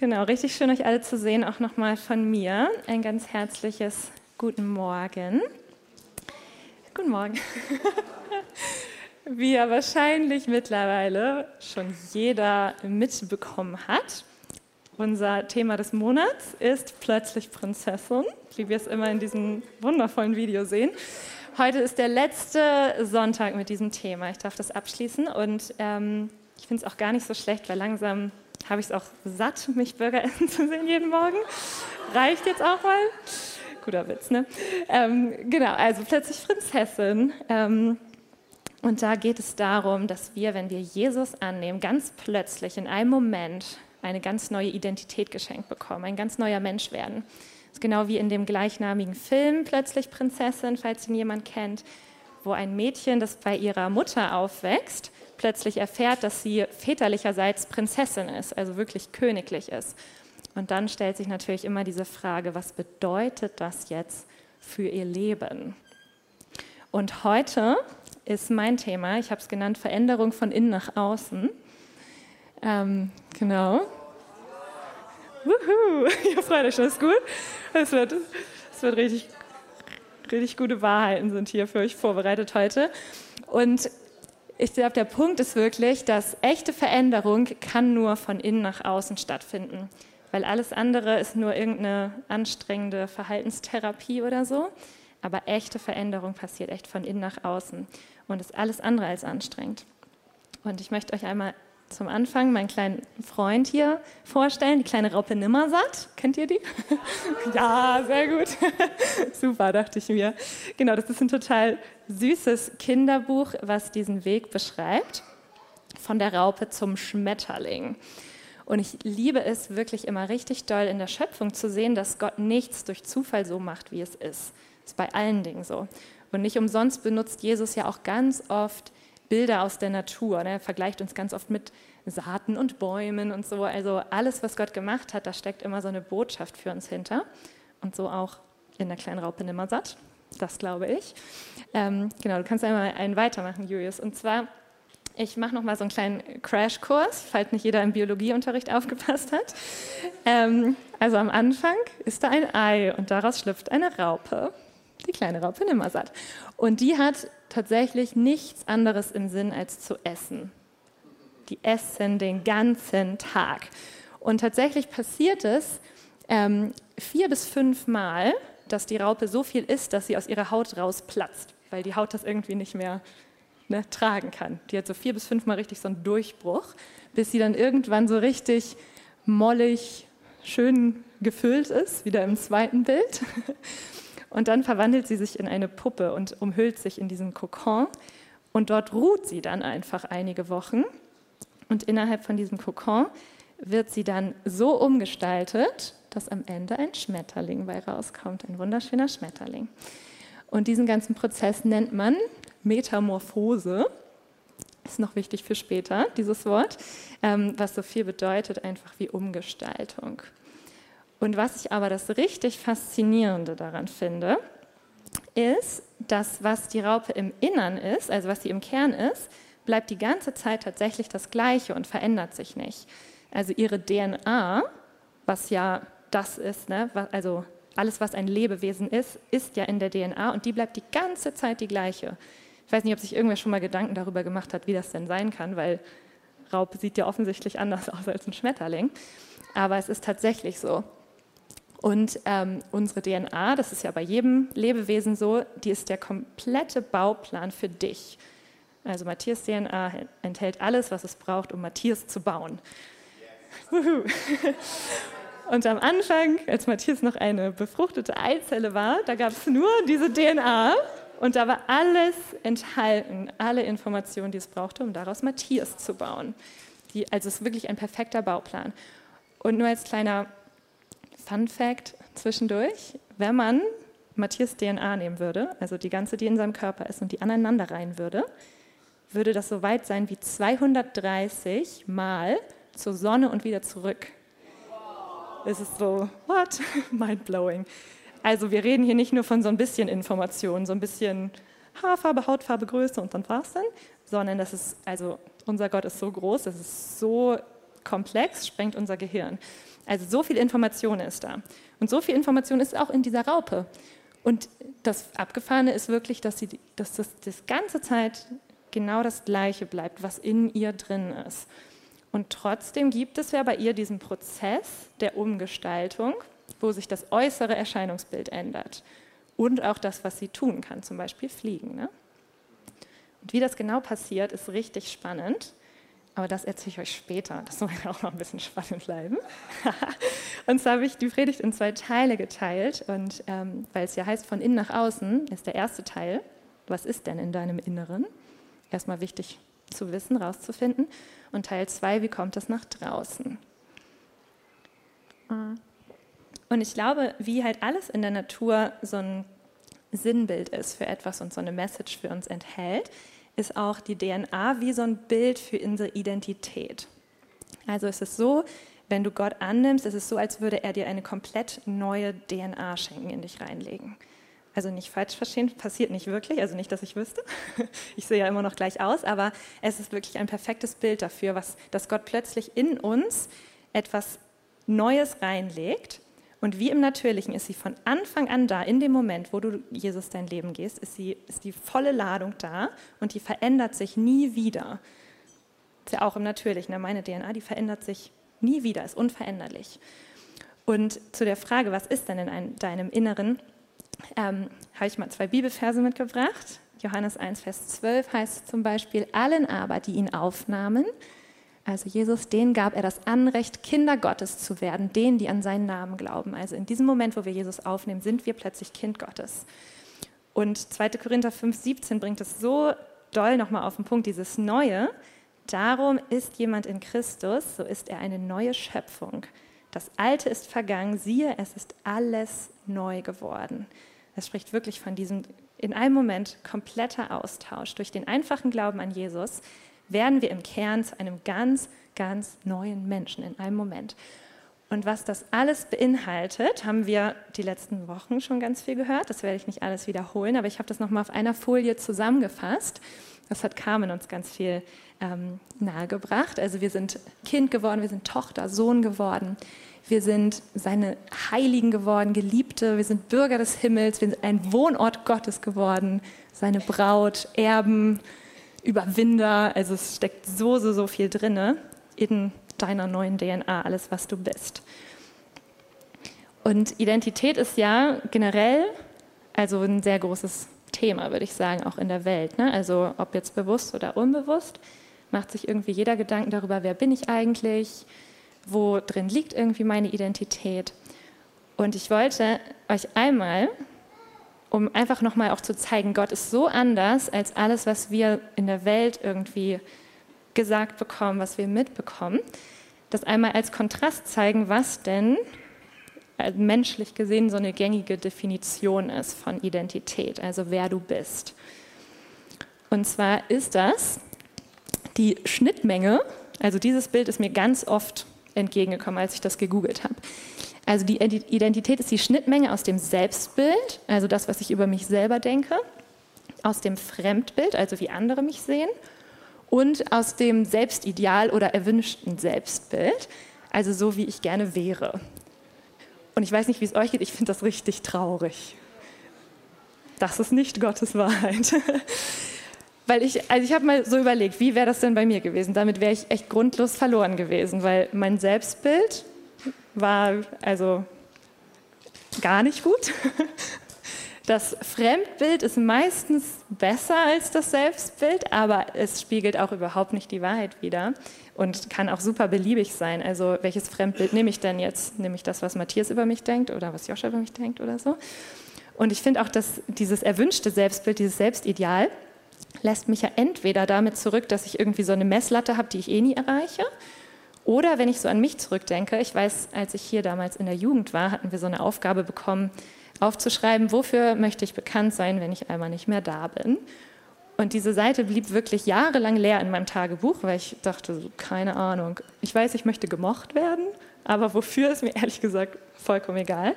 Genau, richtig schön, euch alle zu sehen, auch nochmal von mir. Ein ganz herzliches Guten Morgen. Guten Morgen. Wie ja wahrscheinlich mittlerweile schon jeder mitbekommen hat, unser Thema des Monats ist plötzlich Prinzessin, wie wir es immer in diesem wundervollen Video sehen. Heute ist der letzte Sonntag mit diesem Thema. Ich darf das abschließen und ähm, ich finde es auch gar nicht so schlecht, weil langsam habe ich es auch satt, mich Burger essen zu sehen jeden Morgen. Reicht jetzt auch mal. Guter Witz, ne? Ähm, genau, also plötzlich Prinzessin. Ähm, und da geht es darum, dass wir, wenn wir Jesus annehmen, ganz plötzlich in einem Moment eine ganz neue Identität geschenkt bekommen, ein ganz neuer Mensch werden. Das ist genau wie in dem gleichnamigen Film Plötzlich Prinzessin, falls ihn jemand kennt, wo ein Mädchen, das bei ihrer Mutter aufwächst, plötzlich erfährt, dass sie väterlicherseits Prinzessin ist, also wirklich königlich ist. Und dann stellt sich natürlich immer diese Frage, was bedeutet das jetzt für ihr Leben? Und heute ist mein Thema, ich habe es genannt, Veränderung von innen nach außen. Ähm, genau. Wuhu, ihr freut euch schon, ist gut. Es wird, es wird richtig, richtig gute Wahrheiten sind hier für euch vorbereitet heute. Und ich glaube, der Punkt ist wirklich, dass echte Veränderung kann nur von innen nach außen stattfinden. Weil alles andere ist nur irgendeine anstrengende Verhaltenstherapie oder so. Aber echte Veränderung passiert echt von innen nach außen und ist alles andere als anstrengend. Und ich möchte euch einmal zum Anfang meinen kleinen Freund hier vorstellen, die kleine Raupe Nimmersatt. Kennt ihr die? ja, sehr gut. Super, dachte ich mir. Genau, das ist ein total süßes Kinderbuch, was diesen Weg beschreibt, von der Raupe zum Schmetterling. Und ich liebe es wirklich immer richtig doll in der Schöpfung zu sehen, dass Gott nichts durch Zufall so macht, wie es ist. Das ist bei allen Dingen so. Und nicht umsonst benutzt Jesus ja auch ganz oft Bilder aus der Natur. Ne? Er vergleicht uns ganz oft mit Saaten und Bäumen und so. Also alles, was Gott gemacht hat, da steckt immer so eine Botschaft für uns hinter. Und so auch in der kleinen Raupe Nimmersatt. Das glaube ich. Ähm, genau, du kannst einmal einen weitermachen, Julius. Und zwar, ich mache noch mal so einen kleinen Crashkurs, falls nicht jeder im Biologieunterricht aufgepasst hat. Ähm, also am Anfang ist da ein Ei und daraus schlüpft eine Raupe, die kleine Raupe Nimmersatt. Und die hat tatsächlich nichts anderes im Sinn als zu essen. Die essen den ganzen Tag. Und tatsächlich passiert es ähm, vier bis fünf Mal, dass die Raupe so viel isst, dass sie aus ihrer Haut rausplatzt, weil die Haut das irgendwie nicht mehr ne, tragen kann. Die hat so vier bis fünf Mal richtig so einen Durchbruch, bis sie dann irgendwann so richtig mollig, schön gefüllt ist, wieder im zweiten Bild. Und dann verwandelt sie sich in eine Puppe und umhüllt sich in diesen Kokon. Und dort ruht sie dann einfach einige Wochen. Und innerhalb von diesem Kokon wird sie dann so umgestaltet, dass am Ende ein Schmetterling bei rauskommt, ein wunderschöner Schmetterling. Und diesen ganzen Prozess nennt man Metamorphose. Ist noch wichtig für später, dieses Wort, ähm, was so viel bedeutet, einfach wie Umgestaltung. Und was ich aber das richtig Faszinierende daran finde, ist, dass was die Raupe im Innern ist, also was sie im Kern ist, bleibt die ganze Zeit tatsächlich das Gleiche und verändert sich nicht. Also ihre DNA, was ja das ist, ne? also alles, was ein Lebewesen ist, ist ja in der DNA und die bleibt die ganze Zeit die gleiche. Ich weiß nicht, ob sich irgendwer schon mal Gedanken darüber gemacht hat, wie das denn sein kann, weil Raupe sieht ja offensichtlich anders aus als ein Schmetterling. Aber es ist tatsächlich so. Und ähm, unsere DNA, das ist ja bei jedem Lebewesen so, die ist der komplette Bauplan für dich. Also Matthias DNA enthält alles, was es braucht, um Matthias zu bauen. Und am Anfang, als Matthias noch eine befruchtete Eizelle war, da gab es nur diese DNA und da war alles enthalten, alle Informationen, die es brauchte, um daraus Matthias zu bauen. Die, also es ist wirklich ein perfekter Bauplan. Und nur als kleiner Fun Fact zwischendurch, wenn man Matthias DNA nehmen würde, also die ganze, die in seinem Körper ist, und die aneinander reihen würde, würde das so weit sein wie 230 Mal zur Sonne und wieder zurück. Es ist so, what? Mind-blowing. Also wir reden hier nicht nur von so ein bisschen Informationen, so ein bisschen Haarfarbe, Hautfarbe, Größe und dann war's dann, sondern das ist, also unser Gott ist so groß, das ist so komplex, sprengt unser Gehirn. Also so viel Information ist da. Und so viel Information ist auch in dieser Raupe. Und das Abgefahrene ist wirklich, dass, sie, dass das, das ganze Zeit genau das Gleiche bleibt, was in ihr drin ist. Und trotzdem gibt es ja bei ihr diesen Prozess der Umgestaltung, wo sich das äußere Erscheinungsbild ändert. Und auch das, was sie tun kann, zum Beispiel fliegen. Ne? Und wie das genau passiert, ist richtig spannend. Aber das erzähle ich euch später. Das soll auch noch ein bisschen spannend bleiben. und zwar habe ich die Predigt in zwei Teile geteilt. Und ähm, weil es ja heißt, von innen nach außen, ist der erste Teil. Was ist denn in deinem Inneren? Erstmal wichtig zu wissen, rauszufinden. Und Teil zwei, wie kommt das nach draußen? Und ich glaube, wie halt alles in der Natur so ein Sinnbild ist für etwas und so eine Message für uns enthält, ist auch die DNA wie so ein Bild für unsere Identität. Also es ist so, wenn du Gott annimmst, ist es so, als würde er dir eine komplett neue DNA schenken, in dich reinlegen. Also nicht falsch verstehen, passiert nicht wirklich, also nicht, dass ich wüsste. Ich sehe ja immer noch gleich aus, aber es ist wirklich ein perfektes Bild dafür, was, dass Gott plötzlich in uns etwas Neues reinlegt und wie im Natürlichen ist sie von Anfang an da, in dem Moment, wo du Jesus dein Leben gehst, ist, sie, ist die volle Ladung da und die verändert sich nie wieder. Ist ja auch im Natürlichen, ne? meine DNA, die verändert sich nie wieder, ist unveränderlich. Und zu der Frage, was ist denn in einem, deinem Inneren, ähm, habe ich mal zwei Bibelverse mitgebracht. Johannes 1, Vers 12 heißt zum Beispiel, allen aber, die ihn aufnahmen, also Jesus, denen gab er das Anrecht, Kinder Gottes zu werden, denen, die an seinen Namen glauben. Also in diesem Moment, wo wir Jesus aufnehmen, sind wir plötzlich Kind Gottes. Und 2. Korinther 5, 17 bringt es so doll nochmal auf den Punkt, dieses Neue. Darum ist jemand in Christus, so ist er eine neue Schöpfung. Das Alte ist vergangen, siehe, es ist alles neu geworden. Es spricht wirklich von diesem in einem Moment kompletter Austausch durch den einfachen Glauben an Jesus werden wir im Kern zu einem ganz, ganz neuen Menschen in einem Moment. Und was das alles beinhaltet, haben wir die letzten Wochen schon ganz viel gehört. Das werde ich nicht alles wiederholen, aber ich habe das nochmal auf einer Folie zusammengefasst. Das hat Carmen uns ganz viel ähm, nahegebracht. Also wir sind Kind geworden, wir sind Tochter, Sohn geworden. Wir sind seine Heiligen geworden, Geliebte. Wir sind Bürger des Himmels. Wir sind ein Wohnort Gottes geworden, seine Braut, Erben, Überwinder. Also es steckt so, so, so viel drin in deiner neuen DNA, alles, was du bist. Und Identität ist ja generell also ein sehr großes Thema, würde ich sagen, auch in der Welt. Ne? Also ob jetzt bewusst oder unbewusst, macht sich irgendwie jeder Gedanken darüber, wer bin ich eigentlich, wo drin liegt irgendwie meine Identität. Und ich wollte euch einmal um einfach nochmal auch zu zeigen, Gott ist so anders als alles, was wir in der Welt irgendwie gesagt bekommen, was wir mitbekommen. Das einmal als Kontrast zeigen, was denn äh, menschlich gesehen so eine gängige Definition ist von Identität, also wer du bist. Und zwar ist das die Schnittmenge, also dieses Bild ist mir ganz oft entgegengekommen, als ich das gegoogelt habe. Also die Identität ist die Schnittmenge aus dem Selbstbild, also das, was ich über mich selber denke, aus dem Fremdbild, also wie andere mich sehen, und aus dem Selbstideal oder erwünschten Selbstbild, also so, wie ich gerne wäre. Und ich weiß nicht, wie es euch geht, ich finde das richtig traurig. Das ist nicht Gottes Wahrheit. weil ich, also ich habe mal so überlegt, wie wäre das denn bei mir gewesen? Damit wäre ich echt grundlos verloren gewesen, weil mein Selbstbild war also gar nicht gut. Das Fremdbild ist meistens besser als das Selbstbild, aber es spiegelt auch überhaupt nicht die Wahrheit wider und kann auch super beliebig sein. Also welches Fremdbild nehme ich denn jetzt? Nehme ich das, was Matthias über mich denkt oder was Joscha über mich denkt oder so? Und ich finde auch, dass dieses erwünschte Selbstbild, dieses Selbstideal, lässt mich ja entweder damit zurück, dass ich irgendwie so eine Messlatte habe, die ich eh nie erreiche, oder wenn ich so an mich zurückdenke, ich weiß, als ich hier damals in der Jugend war, hatten wir so eine Aufgabe bekommen, aufzuschreiben, wofür möchte ich bekannt sein, wenn ich einmal nicht mehr da bin. Und diese Seite blieb wirklich jahrelang leer in meinem Tagebuch, weil ich dachte, keine Ahnung. Ich weiß, ich möchte gemocht werden, aber wofür ist mir ehrlich gesagt vollkommen egal.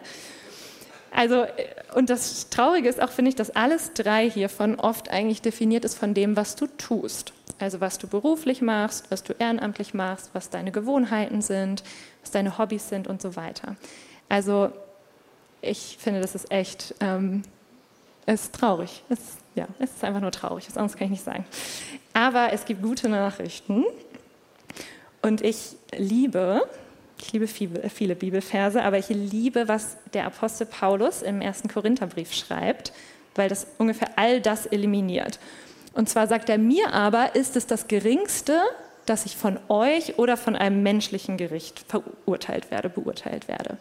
Also, und das Traurige ist auch, finde ich, dass alles drei hiervon oft eigentlich definiert ist von dem, was du tust. Also was du beruflich machst, was du ehrenamtlich machst, was deine Gewohnheiten sind, was deine Hobbys sind und so weiter. Also ich finde, das ist echt, ähm, ist traurig. Es, ja, es ist einfach nur traurig, was anderes kann ich nicht sagen. Aber es gibt gute Nachrichten. Und ich liebe, ich liebe viele Bibelverse, aber ich liebe, was der Apostel Paulus im ersten Korintherbrief schreibt, weil das ungefähr all das eliminiert. Und zwar sagt er mir aber, ist es das Geringste, dass ich von euch oder von einem menschlichen Gericht verurteilt werde, beurteilt werde.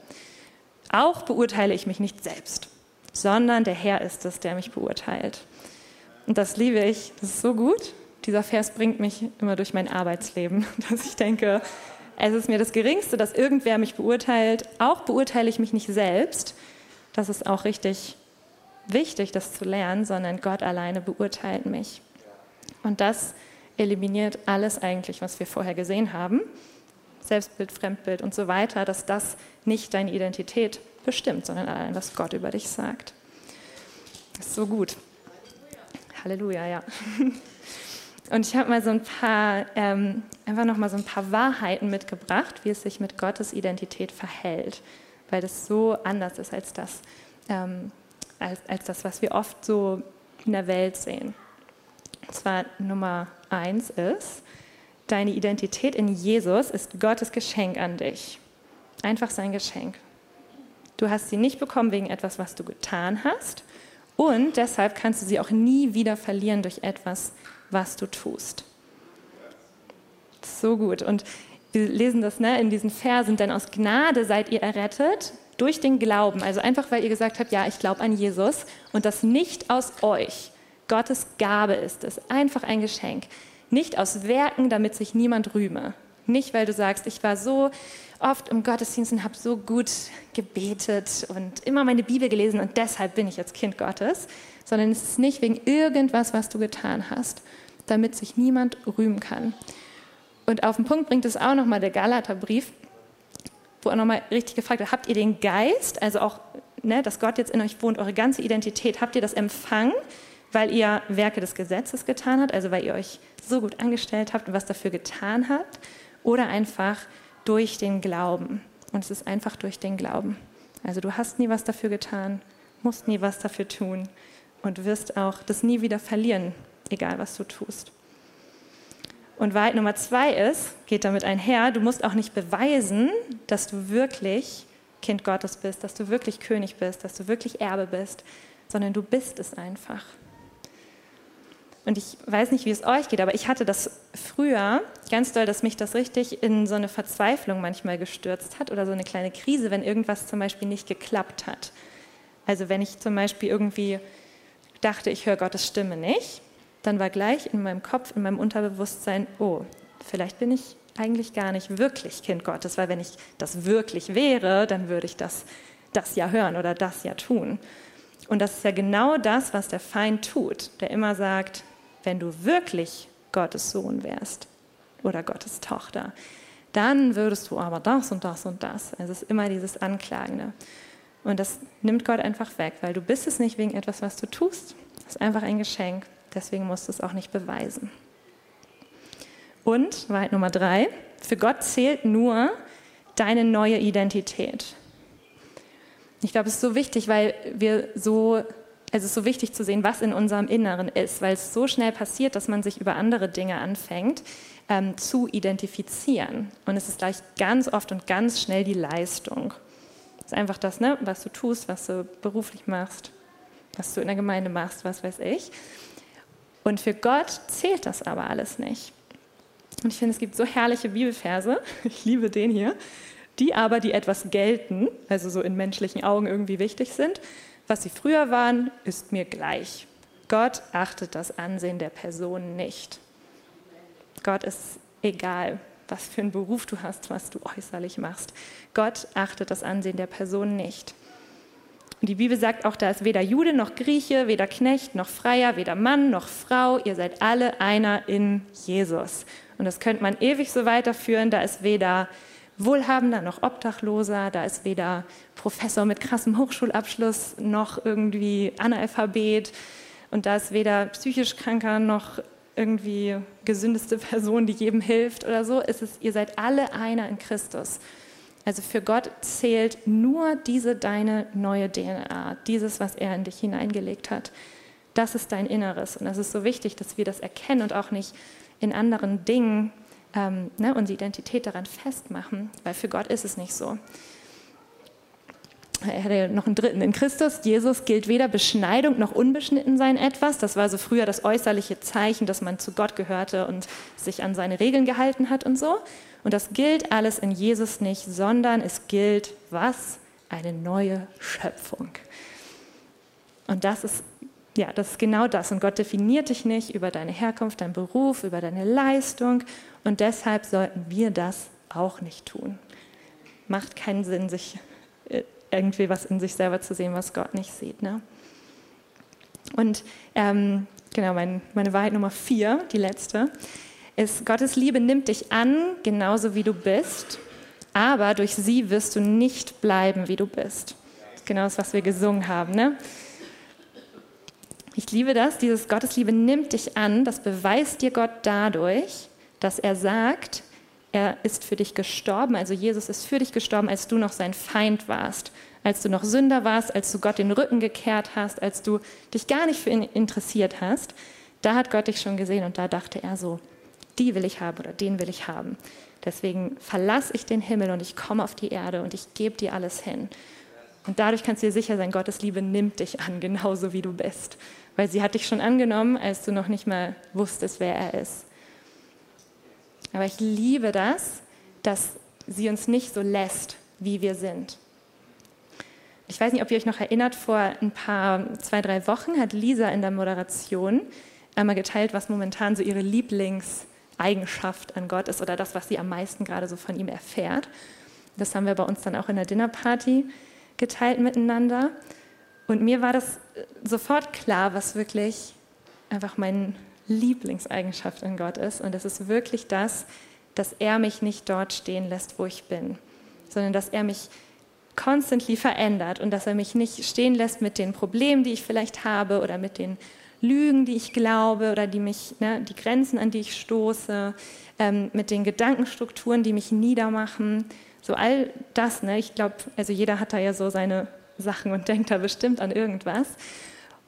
Auch beurteile ich mich nicht selbst, sondern der Herr ist es, der mich beurteilt. Und das liebe ich, das ist so gut. Dieser Vers bringt mich immer durch mein Arbeitsleben, dass ich denke, es ist mir das Geringste, dass irgendwer mich beurteilt. Auch beurteile ich mich nicht selbst. Das ist auch richtig wichtig, das zu lernen, sondern Gott alleine beurteilt mich. Und das eliminiert alles eigentlich, was wir vorher gesehen haben. Selbstbild, Fremdbild und so weiter, dass das nicht deine Identität bestimmt, sondern allein, was Gott über dich sagt. Das ist so gut. Halleluja, ja. Und ich habe mal so ein paar, ähm, einfach noch mal so ein paar Wahrheiten mitgebracht, wie es sich mit Gottes Identität verhält, weil das so anders ist als das, ähm, als, als das, was wir oft so in der Welt sehen. Und zwar Nummer eins ist, deine Identität in Jesus ist Gottes Geschenk an dich. Einfach sein Geschenk. Du hast sie nicht bekommen wegen etwas, was du getan hast. Und deshalb kannst du sie auch nie wieder verlieren durch etwas, was du tust. So gut. Und wir lesen das ne, in diesen Versen, denn aus Gnade seid ihr errettet durch den Glauben. Also einfach, weil ihr gesagt habt, ja, ich glaube an Jesus und das nicht aus euch. Gottes Gabe ist es, einfach ein Geschenk. Nicht aus Werken, damit sich niemand rühme. Nicht, weil du sagst, ich war so oft im Gottesdienst und habe so gut gebetet und immer meine Bibel gelesen und deshalb bin ich jetzt Kind Gottes, sondern es ist nicht wegen irgendwas, was du getan hast, damit sich niemand rühmen kann. Und auf den Punkt bringt es auch nochmal der Galaterbrief, wo er nochmal richtig gefragt hat, habt ihr den Geist, also auch, ne, dass Gott jetzt in euch wohnt, eure ganze Identität, habt ihr das empfangen, weil ihr Werke des Gesetzes getan habt, also weil ihr euch so gut angestellt habt und was dafür getan habt, oder einfach durch den Glauben. Und es ist einfach durch den Glauben. Also du hast nie was dafür getan, musst nie was dafür tun und wirst auch das nie wieder verlieren, egal was du tust. Und Wahrheit Nummer zwei ist, geht damit einher, du musst auch nicht beweisen, dass du wirklich Kind Gottes bist, dass du wirklich König bist, dass du wirklich Erbe bist, sondern du bist es einfach. Und ich weiß nicht, wie es euch geht, aber ich hatte das früher ganz doll, dass mich das richtig in so eine Verzweiflung manchmal gestürzt hat oder so eine kleine Krise, wenn irgendwas zum Beispiel nicht geklappt hat. Also wenn ich zum Beispiel irgendwie dachte, ich höre Gottes Stimme nicht, dann war gleich in meinem Kopf, in meinem Unterbewusstsein, oh, vielleicht bin ich eigentlich gar nicht wirklich Kind Gottes, weil wenn ich das wirklich wäre, dann würde ich das, das ja hören oder das ja tun. Und das ist ja genau das, was der Feind tut, der immer sagt, wenn du wirklich Gottes Sohn wärst oder Gottes Tochter, dann würdest du aber das und das und das. Also es ist immer dieses Anklagende. Und das nimmt Gott einfach weg, weil du bist es nicht wegen etwas, was du tust. Das ist einfach ein Geschenk. Deswegen musst du es auch nicht beweisen. Und, Wahrheit Nummer drei, für Gott zählt nur deine neue Identität. Ich glaube, es ist so wichtig, weil wir so, es ist so wichtig zu sehen, was in unserem Inneren ist, weil es so schnell passiert, dass man sich über andere Dinge anfängt ähm, zu identifizieren. Und es ist gleich ganz oft und ganz schnell die Leistung. Es ist einfach das, ne, was du tust, was du beruflich machst, was du in der Gemeinde machst, was weiß ich. Und für Gott zählt das aber alles nicht. Und ich finde, es gibt so herrliche Bibelverse, ich liebe den hier, die aber, die etwas gelten, also so in menschlichen Augen irgendwie wichtig sind. Was sie früher waren, ist mir gleich. Gott achtet das Ansehen der Person nicht. Gott ist egal, was für einen Beruf du hast, was du äußerlich machst. Gott achtet das Ansehen der Person nicht. Und die Bibel sagt auch, da ist weder Jude noch Grieche, weder Knecht noch Freier, weder Mann noch Frau, ihr seid alle einer in Jesus. Und das könnte man ewig so weiterführen, da ist weder Wohlhabender noch Obdachloser, da ist weder Professor mit krassem Hochschulabschluss noch irgendwie Analphabet und da ist weder psychisch Kranker noch irgendwie gesündeste Person, die jedem hilft oder so. Es ist, ihr seid alle einer in Christus. Also für Gott zählt nur diese deine neue DNA, dieses, was er in dich hineingelegt hat. Das ist dein Inneres. Und das ist so wichtig, dass wir das erkennen und auch nicht in anderen Dingen ähm, ne, unsere Identität daran festmachen, weil für Gott ist es nicht so. Er hatte noch einen dritten. In Christus, Jesus, gilt weder Beschneidung noch Unbeschnittensein etwas. Das war so früher das äußerliche Zeichen, dass man zu Gott gehörte und sich an seine Regeln gehalten hat und so. Und das gilt alles in Jesus nicht, sondern es gilt was? Eine neue Schöpfung. Und das ist ja, das ist genau das. Und Gott definiert dich nicht über deine Herkunft, deinen Beruf, über deine Leistung. Und deshalb sollten wir das auch nicht tun. Macht keinen Sinn, sich äh, irgendwie was in sich selber zu sehen, was Gott nicht sieht. Ne? Und ähm, genau, mein, meine Wahrheit Nummer vier, die letzte, ist, Gottes Liebe nimmt dich an, genauso wie du bist, aber durch sie wirst du nicht bleiben, wie du bist. Das ist genau das, was wir gesungen haben. Ne? Ich liebe das, dieses Gottesliebe nimmt dich an, das beweist dir Gott dadurch, dass er sagt, er ist für dich gestorben, also Jesus ist für dich gestorben, als du noch sein Feind warst, als du noch Sünder warst, als du Gott den Rücken gekehrt hast, als du dich gar nicht für ihn interessiert hast. Da hat Gott dich schon gesehen und da dachte er so, die will ich haben oder den will ich haben. Deswegen verlasse ich den Himmel und ich komme auf die Erde und ich gebe dir alles hin. Und dadurch kannst du dir sicher sein, Gottes Liebe nimmt dich an, genauso wie du bist weil sie hat dich schon angenommen, als du noch nicht mal wusstest, wer er ist. Aber ich liebe das, dass sie uns nicht so lässt, wie wir sind. Ich weiß nicht, ob ihr euch noch erinnert, vor ein paar, zwei, drei Wochen hat Lisa in der Moderation einmal geteilt, was momentan so ihre Lieblingseigenschaft an Gott ist oder das, was sie am meisten gerade so von ihm erfährt. Das haben wir bei uns dann auch in der Dinnerparty geteilt miteinander. Und mir war das sofort klar, was wirklich einfach meine Lieblingseigenschaft in Gott ist. Und das ist wirklich das, dass er mich nicht dort stehen lässt, wo ich bin, sondern dass er mich constantly verändert und dass er mich nicht stehen lässt mit den Problemen, die ich vielleicht habe oder mit den Lügen, die ich glaube oder die mich, ne, die Grenzen, an die ich stoße, ähm, mit den Gedankenstrukturen, die mich niedermachen. So all das, ne, ich glaube, also jeder hat da ja so seine Sachen und denkt da bestimmt an irgendwas.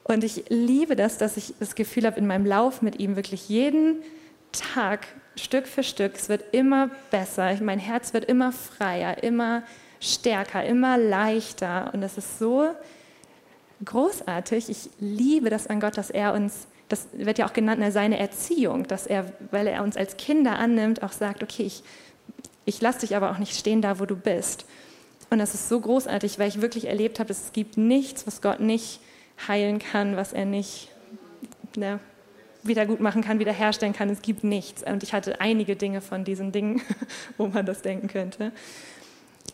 Und ich liebe das, dass ich das Gefühl habe, in meinem Lauf mit ihm wirklich jeden Tag, Stück für Stück, es wird immer besser. Mein Herz wird immer freier, immer stärker, immer leichter. Und das ist so großartig. Ich liebe das an Gott, dass er uns, das wird ja auch genannt, seine Erziehung, dass er, weil er uns als Kinder annimmt, auch sagt, okay, ich, ich lasse dich aber auch nicht stehen da, wo du bist. Und das ist so großartig, weil ich wirklich erlebt habe, es gibt nichts, was Gott nicht heilen kann, was er nicht ne, wieder gut machen kann, wiederherstellen kann. Es gibt nichts. Und ich hatte einige Dinge von diesen Dingen, wo man das denken könnte.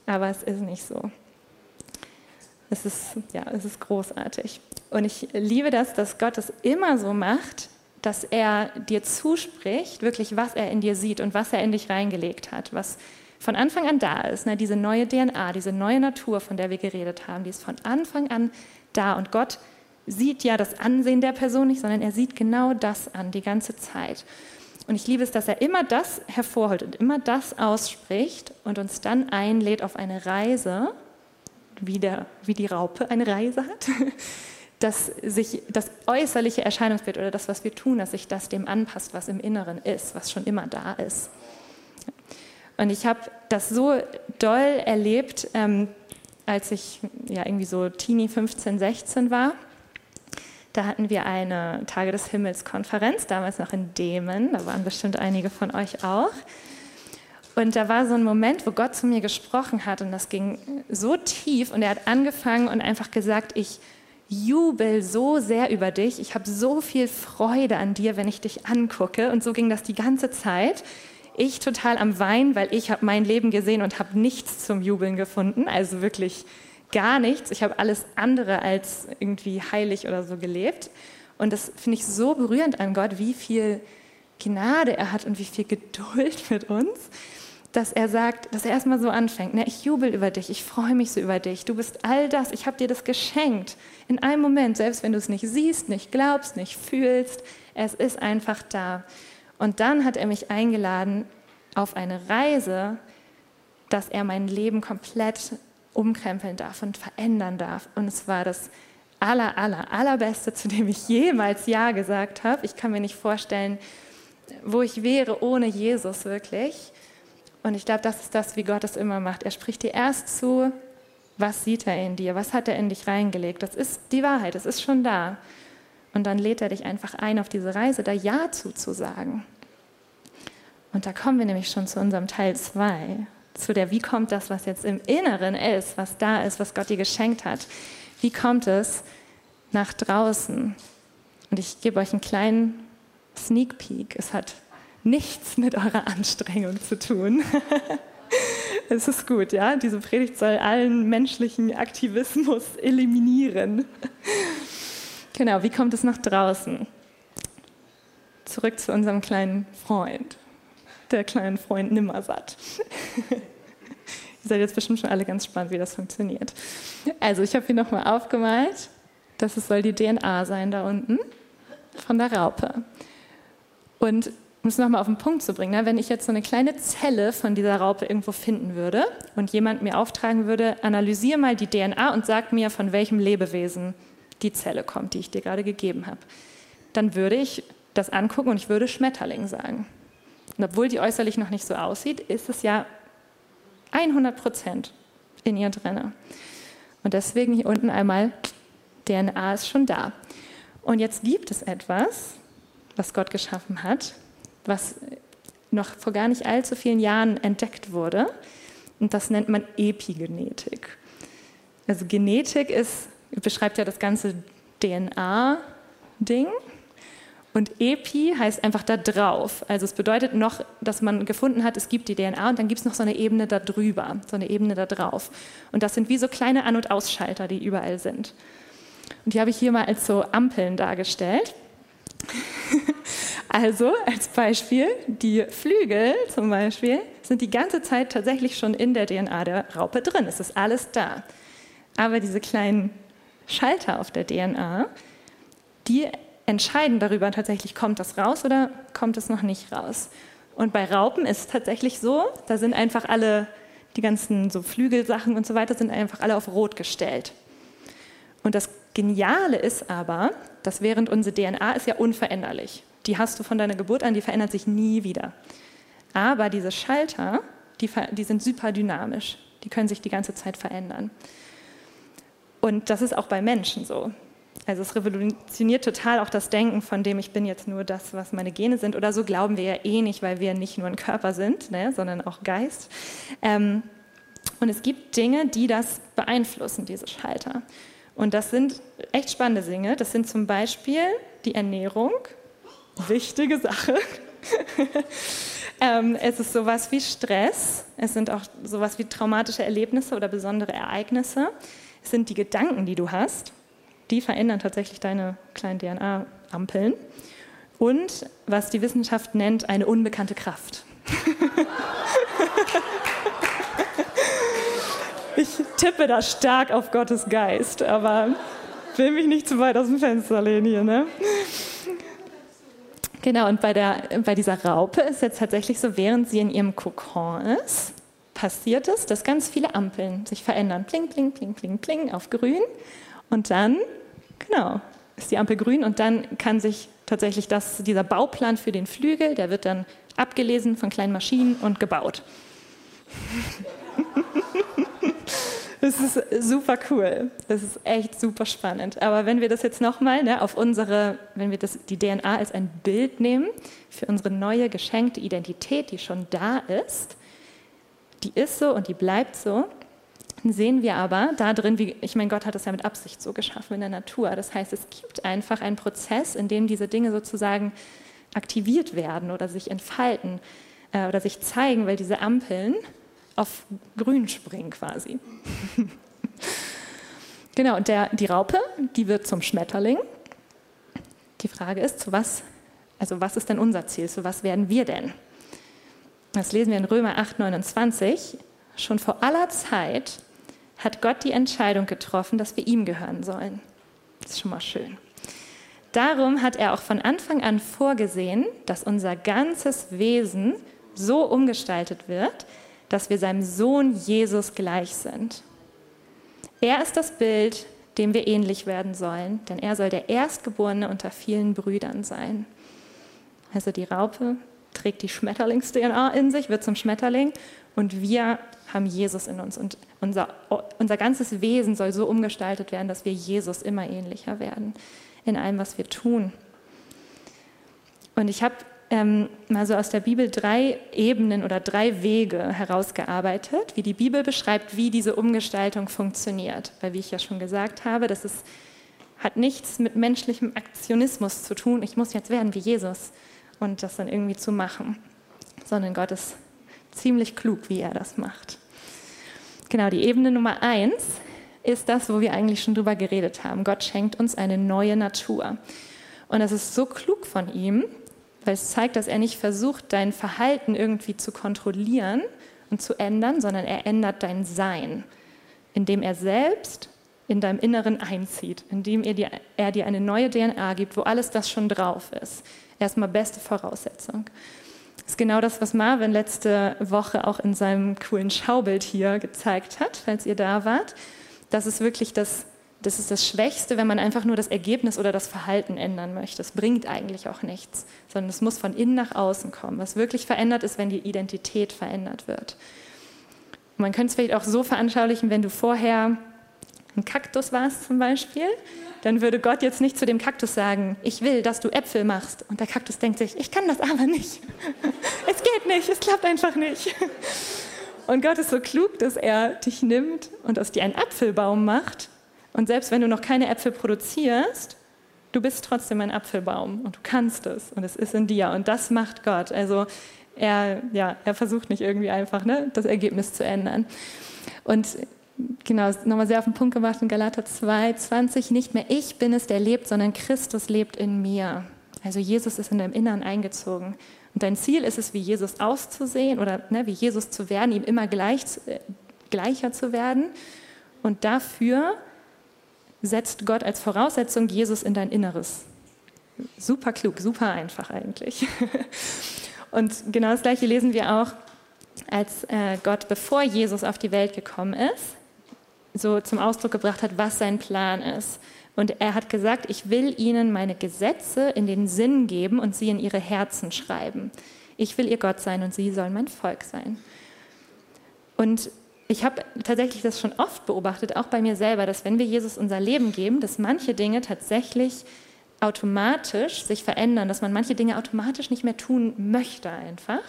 Aber es ist nicht so. Es ist, ja, es ist großartig. Und ich liebe das, dass Gott es immer so macht, dass er dir zuspricht, wirklich, was er in dir sieht und was er in dich reingelegt hat, was von Anfang an da ist, ne, diese neue DNA, diese neue Natur, von der wir geredet haben, die ist von Anfang an da. Und Gott sieht ja das Ansehen der Person nicht, sondern er sieht genau das an, die ganze Zeit. Und ich liebe es, dass er immer das hervorholt und immer das ausspricht und uns dann einlädt auf eine Reise, wie, der, wie die Raupe eine Reise hat, dass sich das äußerliche Erscheinungsbild oder das, was wir tun, dass sich das dem anpasst, was im Inneren ist, was schon immer da ist. Und ich habe das so doll erlebt, ähm, als ich ja irgendwie so Teenie 15, 16 war. Da hatten wir eine Tage des Himmels Konferenz, damals noch in Demen. Da waren bestimmt einige von euch auch. Und da war so ein Moment, wo Gott zu mir gesprochen hat und das ging so tief und er hat angefangen und einfach gesagt, ich jubel so sehr über dich, ich habe so viel Freude an dir, wenn ich dich angucke. Und so ging das die ganze Zeit ich total am Weinen, weil ich habe mein Leben gesehen und habe nichts zum Jubeln gefunden, also wirklich gar nichts. Ich habe alles andere als irgendwie heilig oder so gelebt. Und das finde ich so berührend an Gott, wie viel Gnade er hat und wie viel Geduld mit uns. dass er sagt, dass er erstmal so anfängt, ne, ich jubel über dich, ich freue mich so über dich, du bist all das, ich habe dir das geschenkt. In einem Moment, selbst wenn du es nicht siehst, nicht glaubst, nicht fühlst, es ist einfach da. Und dann hat er mich eingeladen auf eine Reise, dass er mein Leben komplett umkrempeln darf und verändern darf. Und es war das aller, aller, allerbeste, zu dem ich jemals Ja gesagt habe. Ich kann mir nicht vorstellen, wo ich wäre ohne Jesus wirklich. Und ich glaube, das ist das, wie Gott es immer macht. Er spricht dir erst zu, was sieht er in dir, was hat er in dich reingelegt. Das ist die Wahrheit, es ist schon da. Und dann lädt er dich einfach ein, auf diese Reise da Ja zuzusagen. Und da kommen wir nämlich schon zu unserem Teil 2, zu der, wie kommt das, was jetzt im Inneren ist, was da ist, was Gott dir geschenkt hat. Wie kommt es nach draußen? Und ich gebe euch einen kleinen Sneak Peek. Es hat nichts mit eurer Anstrengung zu tun. es ist gut, ja. Diese Predigt soll allen menschlichen Aktivismus eliminieren. genau, wie kommt es nach draußen? Zurück zu unserem kleinen Freund. Der kleinen Freund Nimmersatt. Ihr seid jetzt bestimmt schon alle ganz spannend, wie das funktioniert. Also, ich habe hier nochmal aufgemalt. Das soll die DNA sein da unten von der Raupe. Und um es nochmal auf den Punkt zu bringen, ne, wenn ich jetzt so eine kleine Zelle von dieser Raupe irgendwo finden würde und jemand mir auftragen würde, analysiere mal die DNA und sag mir, von welchem Lebewesen die Zelle kommt, die ich dir gerade gegeben habe, dann würde ich das angucken und ich würde Schmetterling sagen. Und obwohl die äußerlich noch nicht so aussieht, ist es ja 100 Prozent in ihr drin. Und deswegen hier unten einmal, DNA ist schon da. Und jetzt gibt es etwas, was Gott geschaffen hat, was noch vor gar nicht allzu vielen Jahren entdeckt wurde. Und das nennt man Epigenetik. Also Genetik ist, beschreibt ja das ganze DNA-Ding. Und Epi heißt einfach da drauf. Also es bedeutet noch, dass man gefunden hat, es gibt die DNA und dann gibt es noch so eine Ebene da drüber, so eine Ebene da drauf. Und das sind wie so kleine An- und Ausschalter, die überall sind. Und die habe ich hier mal als so Ampeln dargestellt. Also als Beispiel, die Flügel zum Beispiel sind die ganze Zeit tatsächlich schon in der DNA der Raupe drin. Es ist alles da. Aber diese kleinen Schalter auf der DNA, die entscheiden darüber tatsächlich, kommt das raus oder kommt es noch nicht raus. Und bei Raupen ist es tatsächlich so, da sind einfach alle, die ganzen so Flügelsachen und so weiter, sind einfach alle auf Rot gestellt. Und das Geniale ist aber, dass während unsere DNA ist ja unveränderlich die hast du von deiner Geburt an, die verändert sich nie wieder. Aber diese Schalter, die, die sind super dynamisch, die können sich die ganze Zeit verändern. Und das ist auch bei Menschen so. Also es revolutioniert total auch das Denken, von dem ich bin jetzt nur das, was meine Gene sind. Oder so glauben wir ja eh nicht, weil wir nicht nur ein Körper sind, ne, sondern auch Geist. Ähm, und es gibt Dinge, die das beeinflussen, diese Schalter. Und das sind echt spannende Dinge. Das sind zum Beispiel die Ernährung, wichtige Sache. ähm, es ist sowas wie Stress, es sind auch sowas wie traumatische Erlebnisse oder besondere Ereignisse. Es sind die Gedanken, die du hast, die verändern tatsächlich deine kleinen DNA-Ampeln. Und was die Wissenschaft nennt, eine unbekannte Kraft. ich tippe da stark auf Gottes Geist, aber will mich nicht zu weit aus dem Fenster lehnen hier. Ne? Genau, und bei, der, bei dieser Raupe ist jetzt tatsächlich so, während sie in ihrem Kokon ist, passiert es, dass ganz viele Ampeln sich verändern. Pling, pling, pling, pling, pling auf grün. Und dann, genau, ist die Ampel grün und dann kann sich tatsächlich das, dieser Bauplan für den Flügel, der wird dann abgelesen von kleinen Maschinen und gebaut. Das ist super cool. Das ist echt super spannend. Aber wenn wir das jetzt nochmal ne, auf unsere, wenn wir das, die DNA als ein Bild nehmen für unsere neue geschenkte Identität, die schon da ist, die ist so und die bleibt so, sehen wir aber da drin, wie, ich meine, Gott hat das ja mit Absicht so geschaffen in der Natur. Das heißt, es gibt einfach einen Prozess, in dem diese Dinge sozusagen aktiviert werden oder sich entfalten äh, oder sich zeigen, weil diese Ampeln auf grün springen quasi. genau, und der, die Raupe, die wird zum Schmetterling. Die Frage ist, zu was, also was ist denn unser Ziel? Zu was werden wir denn? Das lesen wir in Römer 8, 29. Schon vor aller Zeit hat Gott die Entscheidung getroffen, dass wir ihm gehören sollen. Das ist schon mal schön. Darum hat er auch von Anfang an vorgesehen, dass unser ganzes Wesen so umgestaltet wird, dass wir seinem Sohn Jesus gleich sind. Er ist das Bild, dem wir ähnlich werden sollen, denn er soll der Erstgeborene unter vielen Brüdern sein. Also die Raupe trägt die Schmetterlings-DNA in sich, wird zum Schmetterling und wir haben Jesus in uns. Und unser, unser ganzes Wesen soll so umgestaltet werden, dass wir Jesus immer ähnlicher werden in allem, was wir tun. Und ich habe ähm, mal so aus der Bibel drei Ebenen oder drei Wege herausgearbeitet, wie die Bibel beschreibt, wie diese Umgestaltung funktioniert. Weil, wie ich ja schon gesagt habe, das ist, hat nichts mit menschlichem Aktionismus zu tun. Ich muss jetzt werden wie Jesus und das dann irgendwie zu machen, sondern Gott ist ziemlich klug, wie er das macht. Genau, die Ebene Nummer eins ist das, wo wir eigentlich schon drüber geredet haben. Gott schenkt uns eine neue Natur. Und das ist so klug von ihm, weil es zeigt, dass er nicht versucht, dein Verhalten irgendwie zu kontrollieren und zu ändern, sondern er ändert dein Sein, indem er selbst in deinem Inneren einzieht, indem er dir, er dir eine neue DNA gibt, wo alles das schon drauf ist. Erstmal beste Voraussetzung. Das ist genau das, was Marvin letzte Woche auch in seinem coolen Schaubild hier gezeigt hat, falls ihr da wart. Das ist wirklich das, das ist das Schwächste, wenn man einfach nur das Ergebnis oder das Verhalten ändern möchte. Das bringt eigentlich auch nichts, sondern es muss von innen nach außen kommen. Was wirklich verändert ist, wenn die Identität verändert wird. Man könnte es vielleicht auch so veranschaulichen, wenn du vorher ein Kaktus warst zum Beispiel, dann würde Gott jetzt nicht zu dem Kaktus sagen, ich will, dass du Äpfel machst. Und der Kaktus denkt sich, ich kann das aber nicht. es geht nicht, es klappt einfach nicht. Und Gott ist so klug, dass er dich nimmt und aus dir einen Apfelbaum macht. Und selbst wenn du noch keine Äpfel produzierst, du bist trotzdem ein Apfelbaum und du kannst es und es ist in dir. Und das macht Gott. Also er, ja, er versucht nicht irgendwie einfach ne, das Ergebnis zu ändern. Und genau, nochmal sehr auf den Punkt gemacht in Galater 2, 20, nicht mehr ich bin es, der lebt, sondern Christus lebt in mir. Also Jesus ist in deinem Innern eingezogen. Und dein Ziel ist es, wie Jesus auszusehen oder ne, wie Jesus zu werden, ihm immer gleich, äh, gleicher zu werden. Und dafür setzt Gott als Voraussetzung Jesus in dein Inneres. Super klug, super einfach eigentlich. Und genau das Gleiche lesen wir auch, als äh, Gott, bevor Jesus auf die Welt gekommen ist, so zum Ausdruck gebracht hat, was sein Plan ist. Und er hat gesagt, ich will ihnen meine Gesetze in den Sinn geben und sie in ihre Herzen schreiben. Ich will ihr Gott sein und sie sollen mein Volk sein. Und ich habe tatsächlich das schon oft beobachtet, auch bei mir selber, dass wenn wir Jesus unser Leben geben, dass manche Dinge tatsächlich automatisch sich verändern, dass man manche Dinge automatisch nicht mehr tun möchte einfach,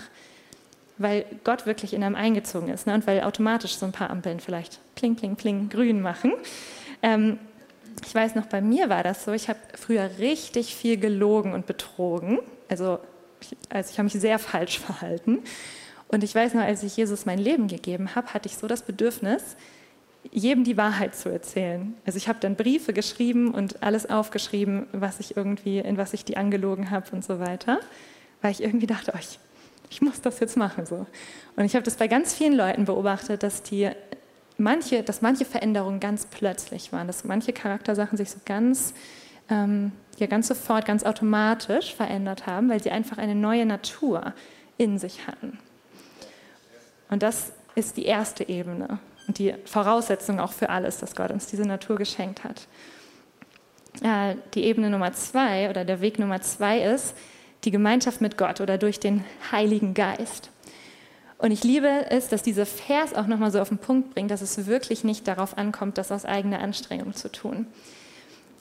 weil Gott wirklich in einem eingezogen ist ne? und weil automatisch so ein paar Ampeln vielleicht pling, pling, pling grün machen. Ähm, ich weiß noch, bei mir war das so, ich habe früher richtig viel gelogen und betrogen. Also, also ich habe mich sehr falsch verhalten. Und ich weiß noch, als ich Jesus mein Leben gegeben habe, hatte ich so das Bedürfnis, jedem die Wahrheit zu erzählen. Also ich habe dann Briefe geschrieben und alles aufgeschrieben, was ich irgendwie, in was ich die angelogen habe und so weiter, weil ich irgendwie dachte, oh, ich ich muss das jetzt machen. So. Und ich habe das bei ganz vielen Leuten beobachtet, dass, die manche, dass manche Veränderungen ganz plötzlich waren, dass manche Charaktersachen sich so ganz, ähm, ja, ganz sofort, ganz automatisch verändert haben, weil sie einfach eine neue Natur in sich hatten. Und das ist die erste Ebene und die Voraussetzung auch für alles, dass Gott uns diese Natur geschenkt hat. Äh, die Ebene Nummer zwei oder der Weg Nummer zwei ist, die Gemeinschaft mit Gott oder durch den Heiligen Geist. Und ich liebe es, dass dieser Vers auch nochmal so auf den Punkt bringt, dass es wirklich nicht darauf ankommt, das aus eigener Anstrengung zu tun.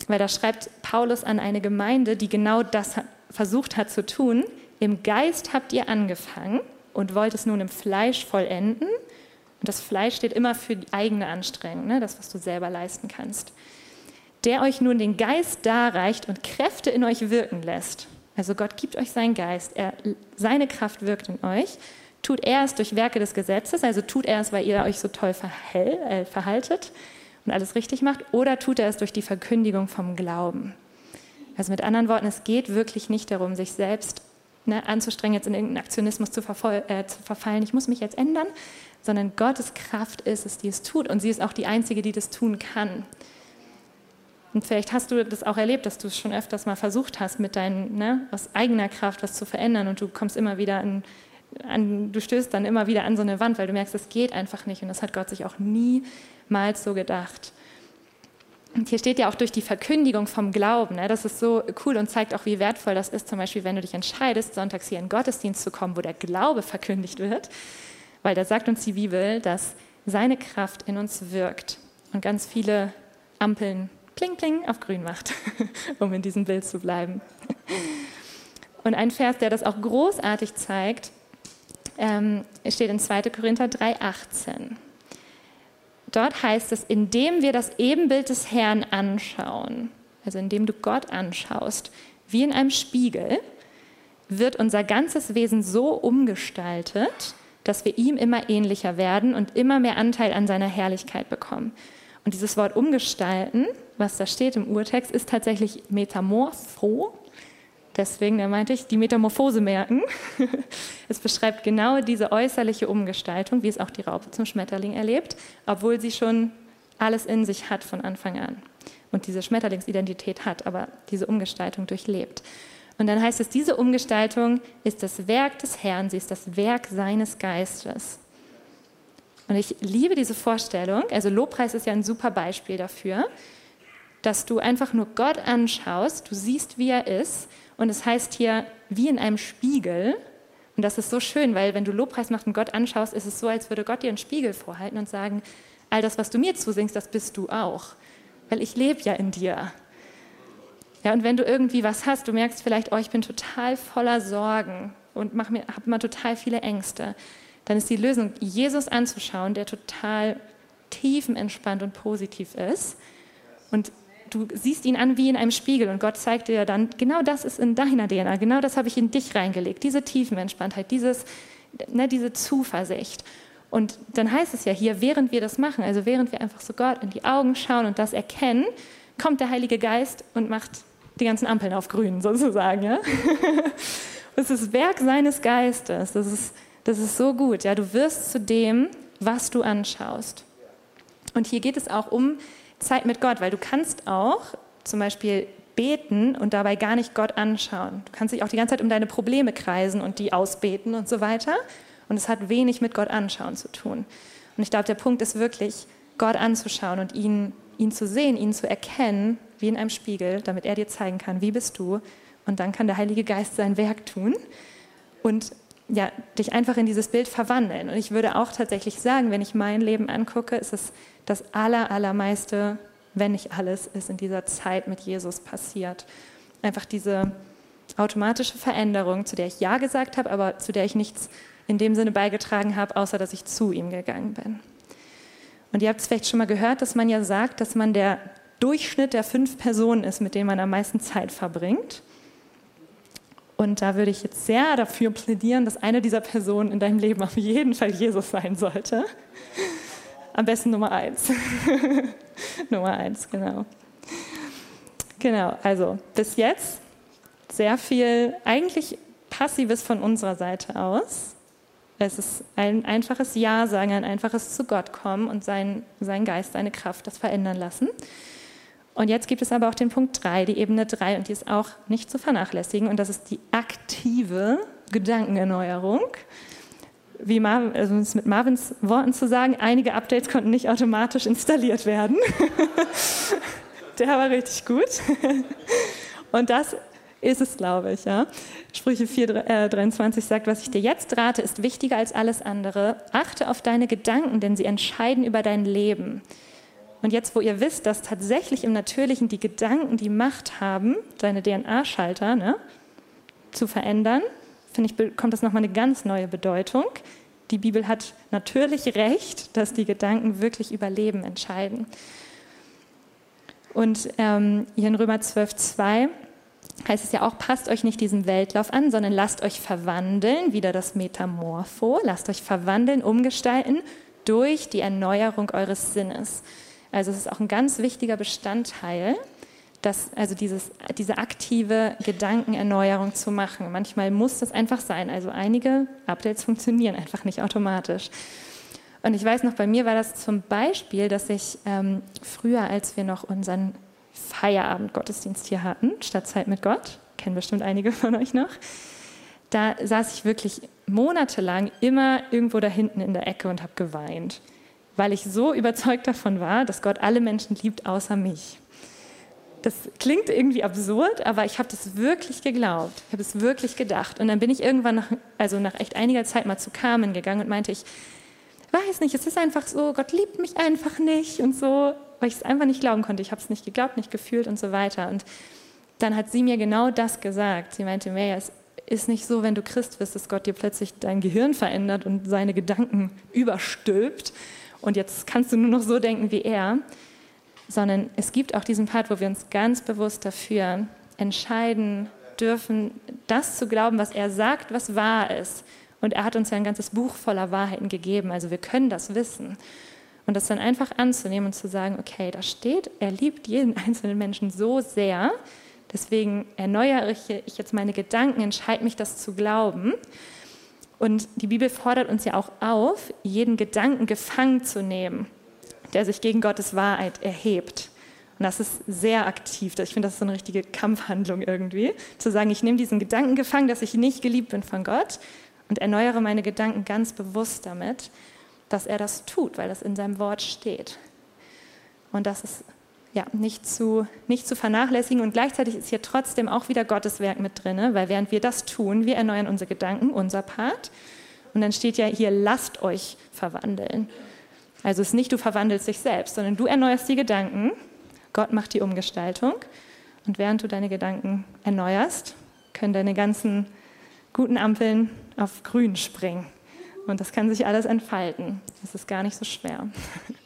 Weil da schreibt Paulus an eine Gemeinde, die genau das versucht hat zu tun. Im Geist habt ihr angefangen und wollt es nun im Fleisch vollenden. Und das Fleisch steht immer für die eigene Anstrengung, ne? das, was du selber leisten kannst. Der euch nun den Geist darreicht und Kräfte in euch wirken lässt. Also Gott gibt euch seinen Geist, er, seine Kraft wirkt in euch. Tut er es durch Werke des Gesetzes, also tut er es, weil ihr euch so toll verhält, äh, verhaltet und alles richtig macht, oder tut er es durch die Verkündigung vom Glauben? Also mit anderen Worten, es geht wirklich nicht darum, sich selbst ne, anzustrengen, jetzt in irgendeinen Aktionismus zu, äh, zu verfallen, ich muss mich jetzt ändern, sondern Gottes Kraft ist es, die es tut. Und sie ist auch die Einzige, die das tun kann. Und vielleicht hast du das auch erlebt, dass du es schon öfters mal versucht hast, mit deinen, ne, aus eigener Kraft was zu verändern. Und du kommst immer wieder an, an, du stößt dann immer wieder an so eine Wand, weil du merkst, es geht einfach nicht. Und das hat Gott sich auch niemals so gedacht. Und hier steht ja auch durch die Verkündigung vom Glauben, ne, das ist so cool und zeigt auch, wie wertvoll das ist, zum Beispiel, wenn du dich entscheidest, sonntags hier in den Gottesdienst zu kommen, wo der Glaube verkündigt wird, weil da sagt uns die Bibel, dass seine Kraft in uns wirkt und ganz viele Ampeln pling pling auf grün macht, um in diesem Bild zu bleiben. Und ein Vers, der das auch großartig zeigt, ähm, steht in 2. Korinther 3,18. Dort heißt es, indem wir das Ebenbild des Herrn anschauen, also indem du Gott anschaust, wie in einem Spiegel, wird unser ganzes Wesen so umgestaltet, dass wir ihm immer ähnlicher werden und immer mehr Anteil an seiner Herrlichkeit bekommen. Und dieses Wort umgestalten, was da steht im Urtext, ist tatsächlich metamorpho. Deswegen, da meinte ich, die Metamorphose merken. es beschreibt genau diese äußerliche Umgestaltung, wie es auch die Raupe zum Schmetterling erlebt, obwohl sie schon alles in sich hat von Anfang an und diese Schmetterlingsidentität hat, aber diese Umgestaltung durchlebt. Und dann heißt es, diese Umgestaltung ist das Werk des Herrn, sie ist das Werk seines Geistes. Und ich liebe diese Vorstellung, also Lobpreis ist ja ein super Beispiel dafür, dass du einfach nur Gott anschaust, du siehst, wie er ist. Und es heißt hier, wie in einem Spiegel. Und das ist so schön, weil wenn du Lobpreis machst und Gott anschaust, ist es so, als würde Gott dir einen Spiegel vorhalten und sagen, all das, was du mir zusingst, das bist du auch. Weil ich lebe ja in dir. Ja, und wenn du irgendwie was hast, du merkst vielleicht, oh, ich bin total voller Sorgen und habe immer total viele Ängste dann ist die Lösung, Jesus anzuschauen, der total tiefenentspannt und positiv ist. Und du siehst ihn an wie in einem Spiegel und Gott zeigt dir dann, genau das ist in deiner DNA, genau das habe ich in dich reingelegt, diese Tiefenentspanntheit, dieses, ne, diese Zuversicht. Und dann heißt es ja hier, während wir das machen, also während wir einfach so Gott in die Augen schauen und das erkennen, kommt der Heilige Geist und macht die ganzen Ampeln auf grün sozusagen. Ja? Das ist Werk seines Geistes. Das ist das ist so gut. Ja, du wirst zu dem, was du anschaust. Und hier geht es auch um Zeit mit Gott, weil du kannst auch zum Beispiel beten und dabei gar nicht Gott anschauen. Du kannst dich auch die ganze Zeit um deine Probleme kreisen und die ausbeten und so weiter. Und es hat wenig mit Gott anschauen zu tun. Und ich glaube, der Punkt ist wirklich, Gott anzuschauen und ihn, ihn zu sehen, ihn zu erkennen, wie in einem Spiegel, damit er dir zeigen kann, wie bist du. Und dann kann der Heilige Geist sein Werk tun. Und ja, dich einfach in dieses Bild verwandeln. Und ich würde auch tatsächlich sagen, wenn ich mein Leben angucke, ist es das aller, allermeiste, wenn nicht alles, ist in dieser Zeit mit Jesus passiert. Einfach diese automatische Veränderung, zu der ich Ja gesagt habe, aber zu der ich nichts in dem Sinne beigetragen habe, außer dass ich zu ihm gegangen bin. Und ihr habt es vielleicht schon mal gehört, dass man ja sagt, dass man der Durchschnitt der fünf Personen ist, mit denen man am meisten Zeit verbringt. Und da würde ich jetzt sehr dafür plädieren, dass eine dieser Personen in deinem Leben auf jeden Fall Jesus sein sollte. Am besten Nummer eins. Nummer eins, genau. Genau, also bis jetzt sehr viel eigentlich Passives von unserer Seite aus. Es ist ein einfaches Ja sagen, ein einfaches zu Gott kommen und sein, sein Geist, seine Kraft das verändern lassen. Und jetzt gibt es aber auch den Punkt 3, die Ebene 3, und die ist auch nicht zu vernachlässigen, und das ist die aktive Gedankenerneuerung. Wie Marvin, also es mit Marvins Worten zu sagen, einige Updates konnten nicht automatisch installiert werden. Der war richtig gut. Und das ist es, glaube ich. Ja. Sprüche 4, äh, 23 sagt, was ich dir jetzt rate, ist wichtiger als alles andere. Achte auf deine Gedanken, denn sie entscheiden über dein Leben. Und jetzt, wo ihr wisst, dass tatsächlich im Natürlichen die Gedanken die Macht haben, deine DNA-Schalter ne, zu verändern, finde ich, bekommt das nochmal eine ganz neue Bedeutung. Die Bibel hat natürlich recht, dass die Gedanken wirklich über Leben entscheiden. Und ähm, hier in Römer 12, 2 heißt es ja auch, passt euch nicht diesem Weltlauf an, sondern lasst euch verwandeln, wieder das Metamorpho, lasst euch verwandeln, umgestalten durch die Erneuerung eures Sinnes. Also es ist auch ein ganz wichtiger Bestandteil, das, also dieses, diese aktive Gedankenerneuerung zu machen. Manchmal muss das einfach sein. Also einige Updates funktionieren einfach nicht automatisch. Und ich weiß noch, bei mir war das zum Beispiel, dass ich ähm, früher, als wir noch unseren Feierabend-Gottesdienst hier hatten, Stadtzeit mit Gott, kennen bestimmt einige von euch noch, da saß ich wirklich monatelang immer irgendwo da hinten in der Ecke und habe geweint, weil ich so überzeugt davon war, dass Gott alle Menschen liebt außer mich. Das klingt irgendwie absurd, aber ich habe das wirklich geglaubt. Ich habe es wirklich gedacht. Und dann bin ich irgendwann, nach, also nach echt einiger Zeit mal zu Carmen gegangen und meinte, ich weiß nicht, es ist einfach so, Gott liebt mich einfach nicht und so, weil ich es einfach nicht glauben konnte. Ich habe es nicht geglaubt, nicht gefühlt und so weiter. Und dann hat sie mir genau das gesagt. Sie meinte, Maya, es ist nicht so, wenn du Christ wirst, dass Gott dir plötzlich dein Gehirn verändert und seine Gedanken überstülpt und jetzt kannst du nur noch so denken wie er, sondern es gibt auch diesen Part, wo wir uns ganz bewusst dafür entscheiden dürfen, das zu glauben, was er sagt, was wahr ist. Und er hat uns ja ein ganzes Buch voller Wahrheiten gegeben, also wir können das wissen. Und das dann einfach anzunehmen und zu sagen, okay, da steht, er liebt jeden einzelnen Menschen so sehr, deswegen erneuere ich jetzt meine Gedanken, entscheide mich, das zu glauben. Und die Bibel fordert uns ja auch auf, jeden Gedanken gefangen zu nehmen der sich gegen Gottes Wahrheit erhebt. Und das ist sehr aktiv. Ich finde, das ist so eine richtige Kampfhandlung irgendwie. Zu sagen, ich nehme diesen Gedanken gefangen, dass ich nicht geliebt bin von Gott und erneuere meine Gedanken ganz bewusst damit, dass er das tut, weil das in seinem Wort steht. Und das ist ja, nicht, zu, nicht zu vernachlässigen. Und gleichzeitig ist hier trotzdem auch wieder Gottes Werk mit drin, weil während wir das tun, wir erneuern unsere Gedanken, unser Part. Und dann steht ja hier, lasst euch verwandeln. Also es ist nicht, du verwandelst dich selbst, sondern du erneuerst die Gedanken, Gott macht die Umgestaltung und während du deine Gedanken erneuerst, können deine ganzen guten Ampeln auf grün springen. Und das kann sich alles entfalten. Das ist gar nicht so schwer.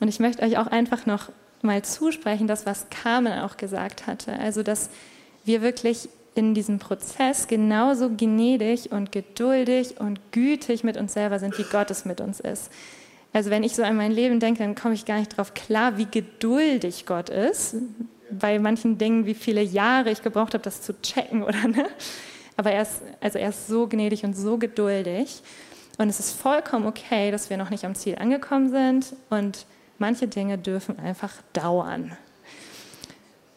Und ich möchte euch auch einfach noch mal zusprechen, das, was Carmen auch gesagt hatte. Also, dass wir wirklich in diesem Prozess genauso gnädig und geduldig und gütig mit uns selber sind, wie Gott es mit uns ist. Also wenn ich so an mein Leben denke, dann komme ich gar nicht darauf klar, wie geduldig Gott ist. Bei manchen Dingen, wie viele Jahre ich gebraucht habe, das zu checken oder ne. Aber er ist, also er ist so gnädig und so geduldig. Und es ist vollkommen okay, dass wir noch nicht am Ziel angekommen sind. Und manche Dinge dürfen einfach dauern.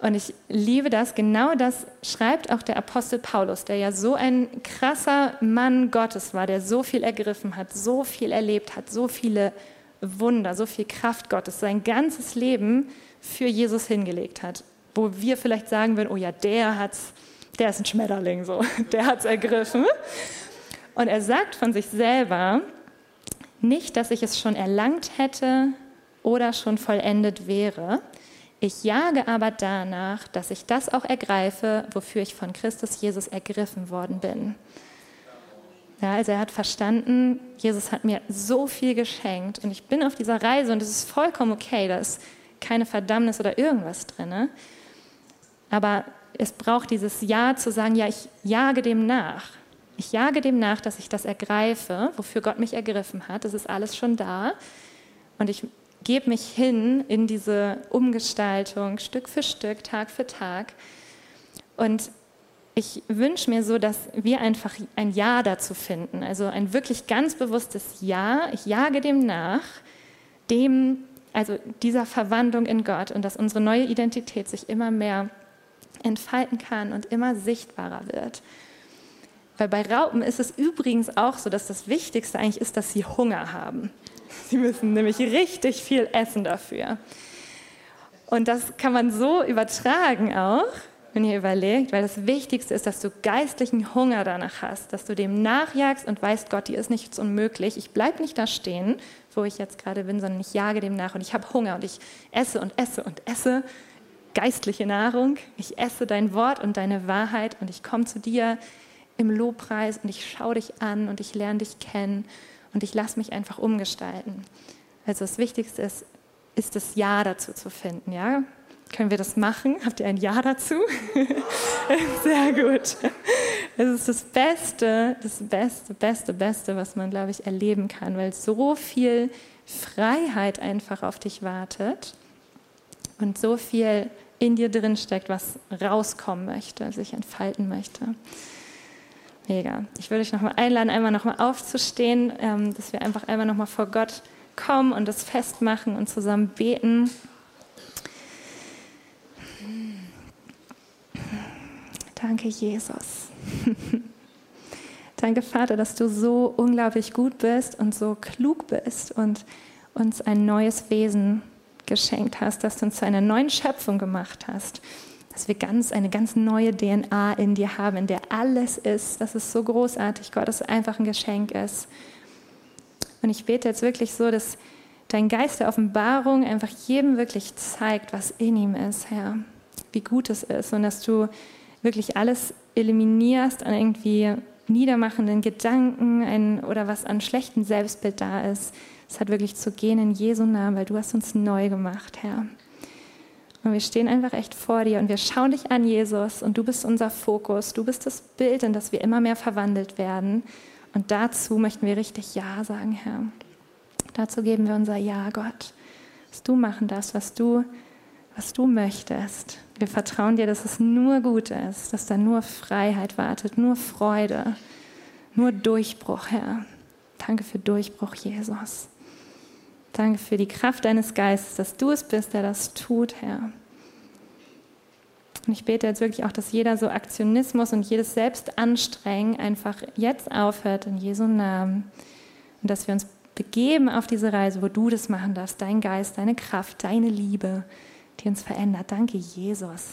Und ich liebe das, genau das schreibt auch der Apostel Paulus, der ja so ein krasser Mann Gottes war, der so viel ergriffen hat, so viel erlebt hat, so viele Wunder, so viel Kraft Gottes, sein ganzes Leben für Jesus hingelegt hat. Wo wir vielleicht sagen würden, oh ja, der hat's, der ist ein Schmetterling, so, der hat's ergriffen. Und er sagt von sich selber, nicht, dass ich es schon erlangt hätte oder schon vollendet wäre, ich jage aber danach, dass ich das auch ergreife, wofür ich von Christus Jesus ergriffen worden bin. Ja, also er hat verstanden, Jesus hat mir so viel geschenkt und ich bin auf dieser Reise und es ist vollkommen okay, da ist keine Verdammnis oder irgendwas drin. Aber es braucht dieses Ja zu sagen, ja, ich jage dem nach. Ich jage dem nach, dass ich das ergreife, wofür Gott mich ergriffen hat. Das ist alles schon da. Und ich gebe mich hin in diese Umgestaltung Stück für Stück, Tag für Tag. Und ich wünsche mir so, dass wir einfach ein Ja dazu finden, also ein wirklich ganz bewusstes Ja. Ich jage dem nach, dem, also dieser Verwandlung in Gott und dass unsere neue Identität sich immer mehr entfalten kann und immer sichtbarer wird. Weil bei Raupen ist es übrigens auch so, dass das Wichtigste eigentlich ist, dass sie Hunger haben. Sie müssen nämlich richtig viel essen dafür. Und das kann man so übertragen auch, wenn ihr überlegt, weil das Wichtigste ist, dass du geistlichen Hunger danach hast, dass du dem nachjagst und weißt, Gott, dir ist nichts unmöglich. Ich bleibe nicht da stehen, wo ich jetzt gerade bin, sondern ich jage dem nach und ich habe Hunger und ich esse und esse und esse geistliche Nahrung. Ich esse dein Wort und deine Wahrheit und ich komme zu dir im Lobpreis und ich schaue dich an und ich lerne dich kennen und ich lasse mich einfach umgestalten. Also das Wichtigste ist, ist das Ja dazu zu finden. Ja? Können wir das machen? Habt ihr ein Ja dazu? Sehr gut. Es ist das Beste, das Beste, Beste, Beste, was man, glaube ich, erleben kann, weil so viel Freiheit einfach auf dich wartet. und so viel in dir drin steckt, was rauskommen möchte, sich entfalten möchte. Mega. Ich würde euch nochmal einladen, einmal nochmal aufzustehen, ähm, dass wir einfach einmal nochmal vor Gott kommen und das festmachen und zusammen beten. Danke, Jesus. Danke, Vater, dass du so unglaublich gut bist und so klug bist und uns ein neues Wesen geschenkt hast, dass du uns zu einer neuen Schöpfung gemacht hast, dass wir ganz, eine ganz neue DNA in dir haben, in der alles ist. Das ist so großartig, Gott, dass es einfach ein Geschenk ist. Und ich bete jetzt wirklich so, dass dein Geist der Offenbarung einfach jedem wirklich zeigt, was in ihm ist, Herr, wie gut es ist und dass du wirklich alles eliminierst an irgendwie niedermachenden Gedanken ein, oder was an schlechtem Selbstbild da ist. Es hat wirklich zu gehen in Jesu Namen, weil du hast uns neu gemacht, Herr. Und wir stehen einfach echt vor dir und wir schauen dich an, Jesus, und du bist unser Fokus. Du bist das Bild, in das wir immer mehr verwandelt werden. Und dazu möchten wir richtig Ja sagen, Herr. Dazu geben wir unser Ja, Gott. Dass du machen darfst, was du, was du möchtest. Wir vertrauen dir, dass es nur gut ist, dass da nur Freiheit wartet, nur Freude, nur Durchbruch, Herr. Danke für Durchbruch, Jesus. Danke für die Kraft deines Geistes, dass du es bist, der das tut, Herr. Und ich bete jetzt wirklich auch, dass jeder so Aktionismus und jedes Selbstanstrengen einfach jetzt aufhört in Jesu Namen. Und dass wir uns begeben auf diese Reise, wo du das machen darfst, dein Geist, deine Kraft, deine Liebe die uns verändert. Danke, Jesus.